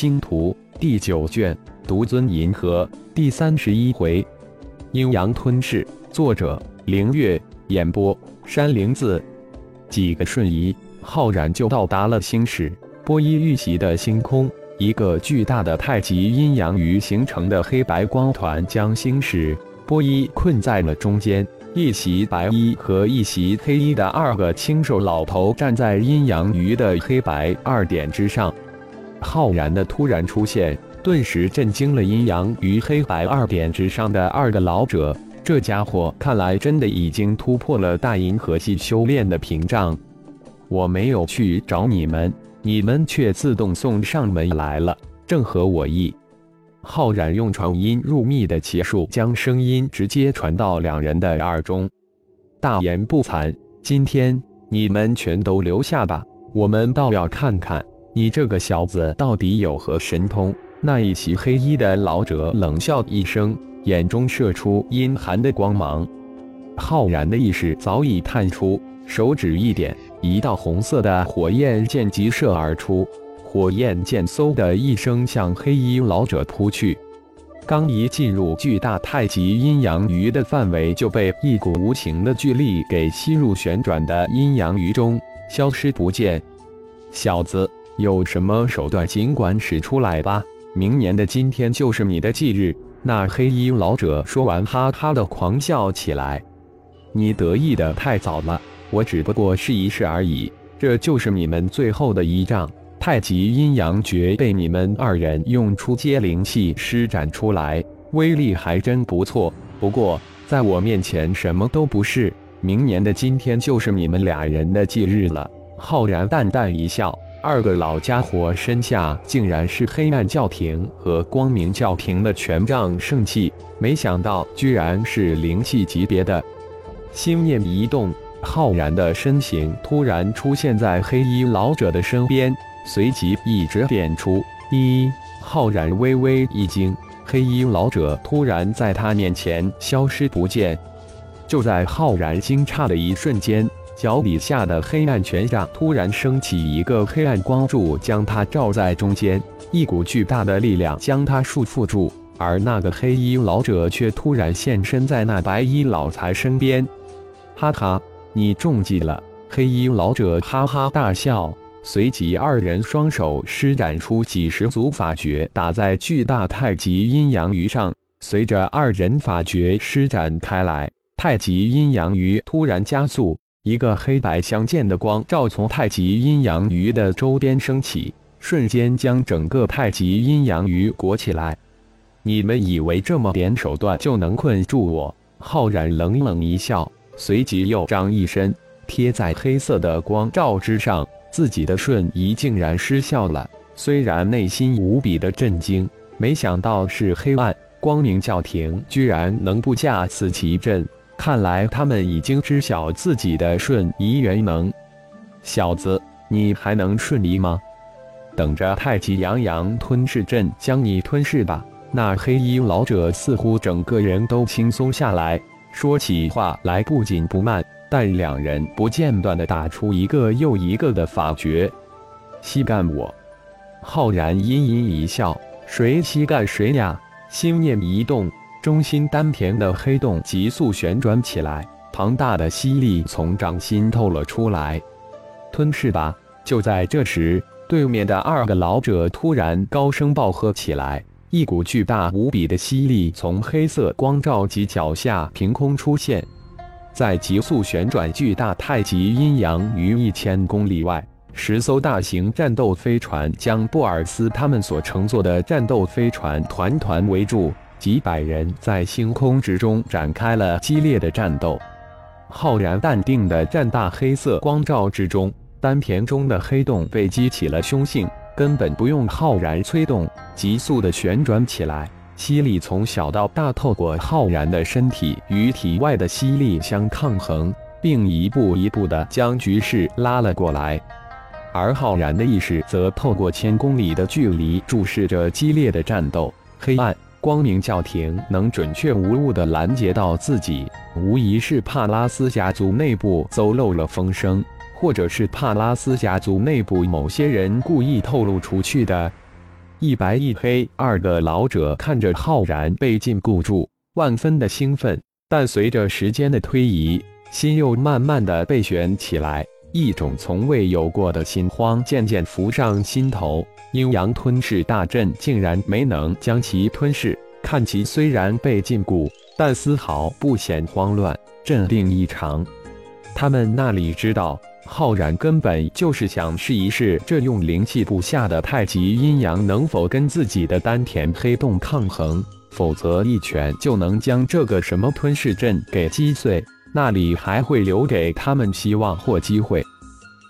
星图》第九卷独尊银河第三十一回，阴阳吞噬。作者：凌月。演播：山灵子。几个瞬移，浩然就到达了星矢波伊遇袭的星空。一个巨大的太极阴阳鱼形成的黑白光团，将星矢波伊困在了中间。一袭白衣和一袭黑衣的二个清瘦老头站在阴阳鱼的黑白二点之上。浩然的突然出现，顿时震惊了阴阳与黑白二点之上的二个老者。这家伙看来真的已经突破了大银河系修炼的屏障。我没有去找你们，你们却自动送上门来了，正合我意。浩然用传音入密的奇术，将声音直接传到两人的耳中。大言不惭！今天你们全都留下吧，我们倒要看看你这个小子到底有何神通。那一袭黑衣的老者冷笑一声，眼中射出阴寒的光芒。浩然的意识早已探出，手指一点，一道红色的火焰剑急射而出。火焰剑嗖的一声向黑衣老者扑去，刚一进入巨大太极阴阳鱼的范围，就被一股无情的巨力给吸入旋转的阴阳鱼中，消失不见。小子，有什么手段尽管使出来吧，明年的今天就是你的忌日。那黑衣老者说完，哈哈的狂笑起来。你得意的太早了，我只不过试一试而已，这就是你们最后的一仗。太极阴阳诀被你们二人用出阶灵气施展出来，威力还真不错。不过在我面前什么都不是。明年的今天就是你们俩人的忌日了。浩然淡淡一笑，二个老家伙身下竟然是黑暗教廷和光明教廷的权杖圣器，没想到居然是灵气级别的。心念一动，浩然的身形突然出现在黑衣老者的身边。随即一指点出，一浩然微微一惊，黑衣老者突然在他面前消失不见。就在浩然惊诧的一瞬间，脚底下的黑暗权杖突然升起一个黑暗光柱，将他罩在中间，一股巨大的力量将他束缚住。而那个黑衣老者却突然现身在那白衣老财身边。哈哈，你中计了！黑衣老者哈哈大笑。随即，二人双手施展出几十组法诀，打在巨大太极阴阳鱼上。随着二人法诀施展开来，太极阴阳鱼突然加速，一个黑白相间的光照从太极阴阳鱼的周边升起，瞬间将整个太极阴阳鱼裹起来。你们以为这么点手段就能困住我？浩然冷冷一笑，随即又张一伸，贴在黑色的光照之上。自己的瞬移竟然失效了，虽然内心无比的震惊，没想到是黑暗光明教廷居然能不驾此奇阵，看来他们已经知晓自己的瞬移元能。小子，你还能瞬移吗？等着太极阳阳吞噬阵将你吞噬吧！那黑衣老者似乎整个人都轻松下来，说起话来不紧不慢。但两人不间断地打出一个又一个的法诀，吸干我！浩然阴阴一笑，谁吸干谁呀？心念一动，中心丹田的黑洞急速旋转起来，庞大的吸力从掌心透了出来。吞噬吧！就在这时，对面的二个老者突然高声暴喝起来，一股巨大无比的吸力从黑色光照及脚下凭空出现。在急速旋转巨大太极阴阳于一千公里外，十艘大型战斗飞船将布尔斯他们所乘坐的战斗飞船团团围住，几百人在星空之中展开了激烈的战斗。浩然淡定的站大黑色光照之中，丹田中的黑洞被激起了凶性，根本不用浩然催动，急速地旋转起来。吸力从小到大，透过浩然的身体与体外的吸力相抗衡，并一步一步地将局势拉了过来。而浩然的意识则透过千公里的距离注视着激烈的战斗。黑暗光明教廷能准确无误地拦截到自己，无疑是帕拉斯家族内部走漏了风声，或者是帕拉斯家族内部某些人故意透露出去的。一白一黑二个老者看着浩然被禁锢住，万分的兴奋，但随着时间的推移，心又慢慢的被悬起来，一种从未有过的心慌渐渐浮上心头。阴阳吞噬大阵竟然没能将其吞噬，看其虽然被禁锢，但丝毫不显慌乱，镇定异常。他们那里知道。浩然根本就是想试一试，这用灵气布下的太极阴阳能否跟自己的丹田黑洞抗衡，否则一拳就能将这个什么吞噬阵给击碎，那里还会留给他们希望或机会？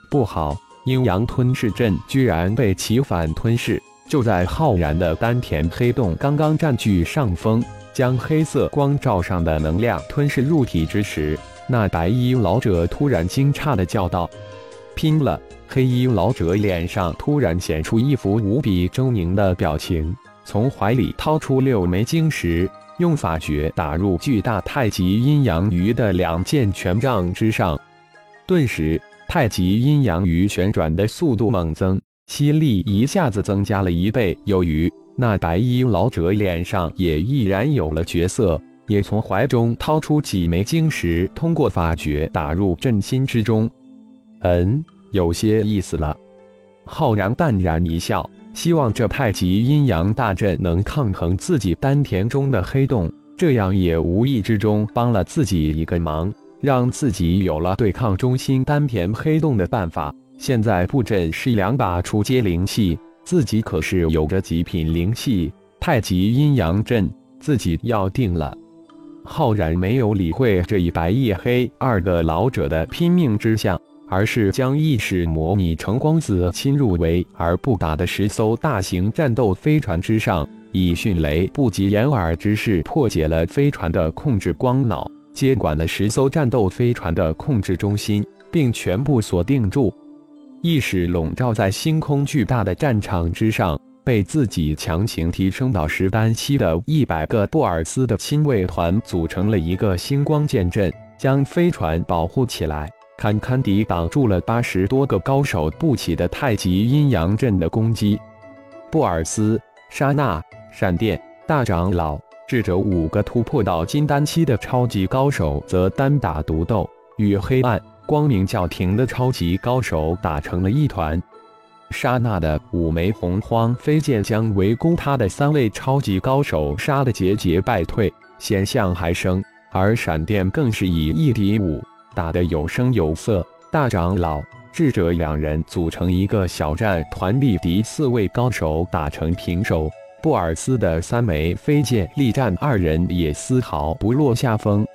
不好，阴阳吞噬阵居然被其反吞噬！就在浩然的丹田黑洞刚刚占据上风，将黑色光照上的能量吞噬入体之时。那白衣老者突然惊诧的叫道：“拼了！”黑衣老者脸上突然显出一副无比狰狞的表情，从怀里掏出六枚晶石，用法诀打入巨大太极阴阳鱼的两件权杖之上。顿时，太极阴阳鱼旋转的速度猛增，吸力一下子增加了一倍有余。那白衣老者脸上也毅然有了角色。也从怀中掏出几枚晶石，通过法诀打入阵心之中。嗯，有些意思了。浩然淡然一笑，希望这太极阴阳大阵能抗衡自己丹田中的黑洞，这样也无意之中帮了自己一个忙，让自己有了对抗中心丹田黑洞的办法。现在布阵是两把出阶灵器，自己可是有着极品灵器太极阴阳阵，自己要定了。浩然没有理会这一白一黑二个老者的拼命之相，而是将意识模拟成光子侵入围而不打的十艘大型战斗飞船之上，以迅雷不及掩耳之势破解了飞船的控制光脑，接管了十艘战斗飞船的控制中心，并全部锁定住，意识笼罩在星空巨大的战场之上。被自己强行提升到十单期的一百个布尔斯的亲卫团组成了一个星光剑阵，将飞船保护起来，堪堪抵挡住了八十多个高手布起的太极阴阳阵的攻击。布尔斯、莎娜、闪电、大长老、智者五个突破到金丹期的超级高手则单打独斗，与黑暗、光明教廷的超级高手打成了一团。沙那的五枚洪荒飞剑将围攻他的三位超级高手杀得节节败退，险象还生。而闪电更是以一敌五，打得有声有色。大长老、智者两人组成一个小战团，力敌四位高手打成平手。布尔斯的三枚飞剑力战二人也丝毫不落下风。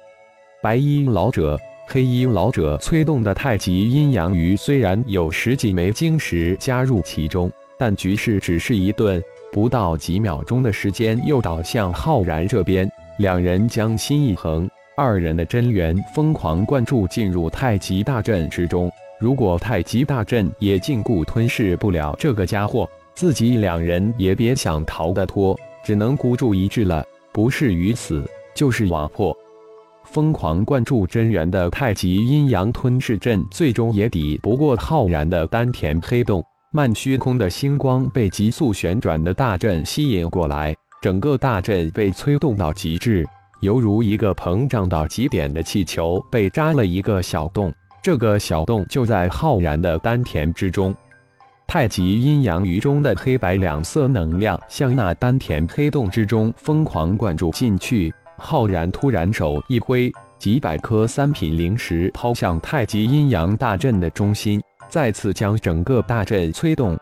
白衣老者。黑衣老者催动的太极阴阳鱼虽然有十几枚晶石加入其中，但局势只是一顿，不到几秒钟的时间又倒向浩然这边。两人将心一横，二人的真元疯狂灌注进入太极大阵之中。如果太极大阵也禁锢吞噬不了这个家伙，自己两人也别想逃得脱，只能孤注一掷了。不是于死，就是瓦破。疯狂灌注真元的太极阴阳吞噬阵，最终也抵不过浩然的丹田黑洞。漫虚空的星光被急速旋转的大阵吸引过来，整个大阵被催动到极致，犹如一个膨胀到极点的气球被扎了一个小洞。这个小洞就在浩然的丹田之中。太极阴阳鱼中的黑白两色能量向那丹田黑洞之中疯狂灌注进去。浩然突然手一挥，几百颗三品灵石抛向太极阴阳大阵的中心，再次将整个大阵催动。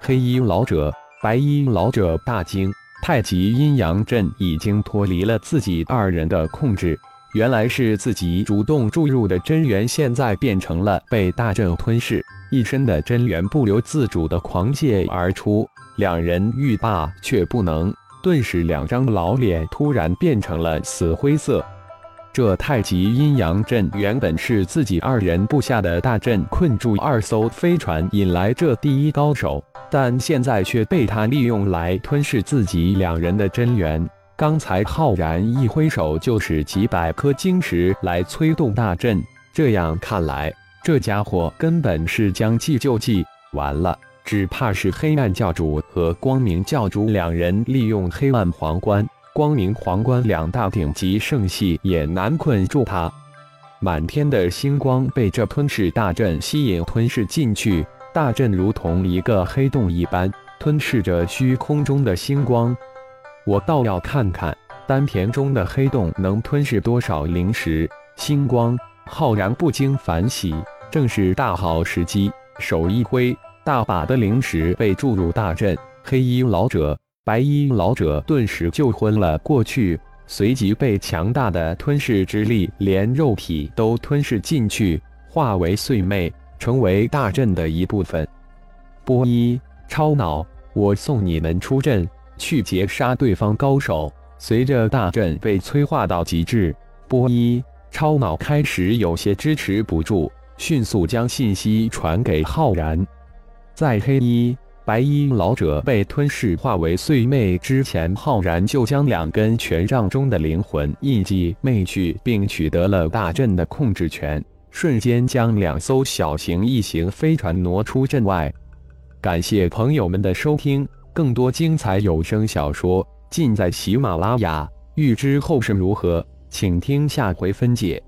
黑衣老者、白衣老者大惊，太极阴阳阵已经脱离了自己二人的控制，原来是自己主动注入的真元，现在变成了被大阵吞噬，一身的真元不由自主的狂泻而出。两人欲罢却不能。顿时，两张老脸突然变成了死灰色。这太极阴阳阵原本是自己二人布下的大阵，困住二艘飞船，引来这第一高手，但现在却被他利用来吞噬自己两人的真元。刚才浩然一挥手，就是几百颗晶石来催动大阵，这样看来，这家伙根本是将计就计。完了。只怕是黑暗教主和光明教主两人利用黑暗皇冠、光明皇冠两大顶级圣系也难困住他。满天的星光被这吞噬大阵吸引吞噬进去，大阵如同一个黑洞一般，吞噬着虚空中的星光。我倒要看看丹田中的黑洞能吞噬多少灵石星光。浩然不禁反喜，正是大好时机。手一挥，大把的灵石被注入大阵，黑衣老者、白衣老者顿时就昏了过去，随即被强大的吞噬之力连肉体都吞噬进去，化为碎魅，成为大阵的一部分。波一超脑，我送你们出阵。去截杀对方高手。随着大阵被催化到极致，波一超脑开始有些支持不住，迅速将信息传给浩然。在黑衣、白衣老者被吞噬化为碎魅之前，浩然就将两根权杖中的灵魂印记魅去，并取得了大阵的控制权，瞬间将两艘小型异形飞船挪出阵外。感谢朋友们的收听。更多精彩有声小说尽在喜马拉雅，欲知后事如何，请听下回分解。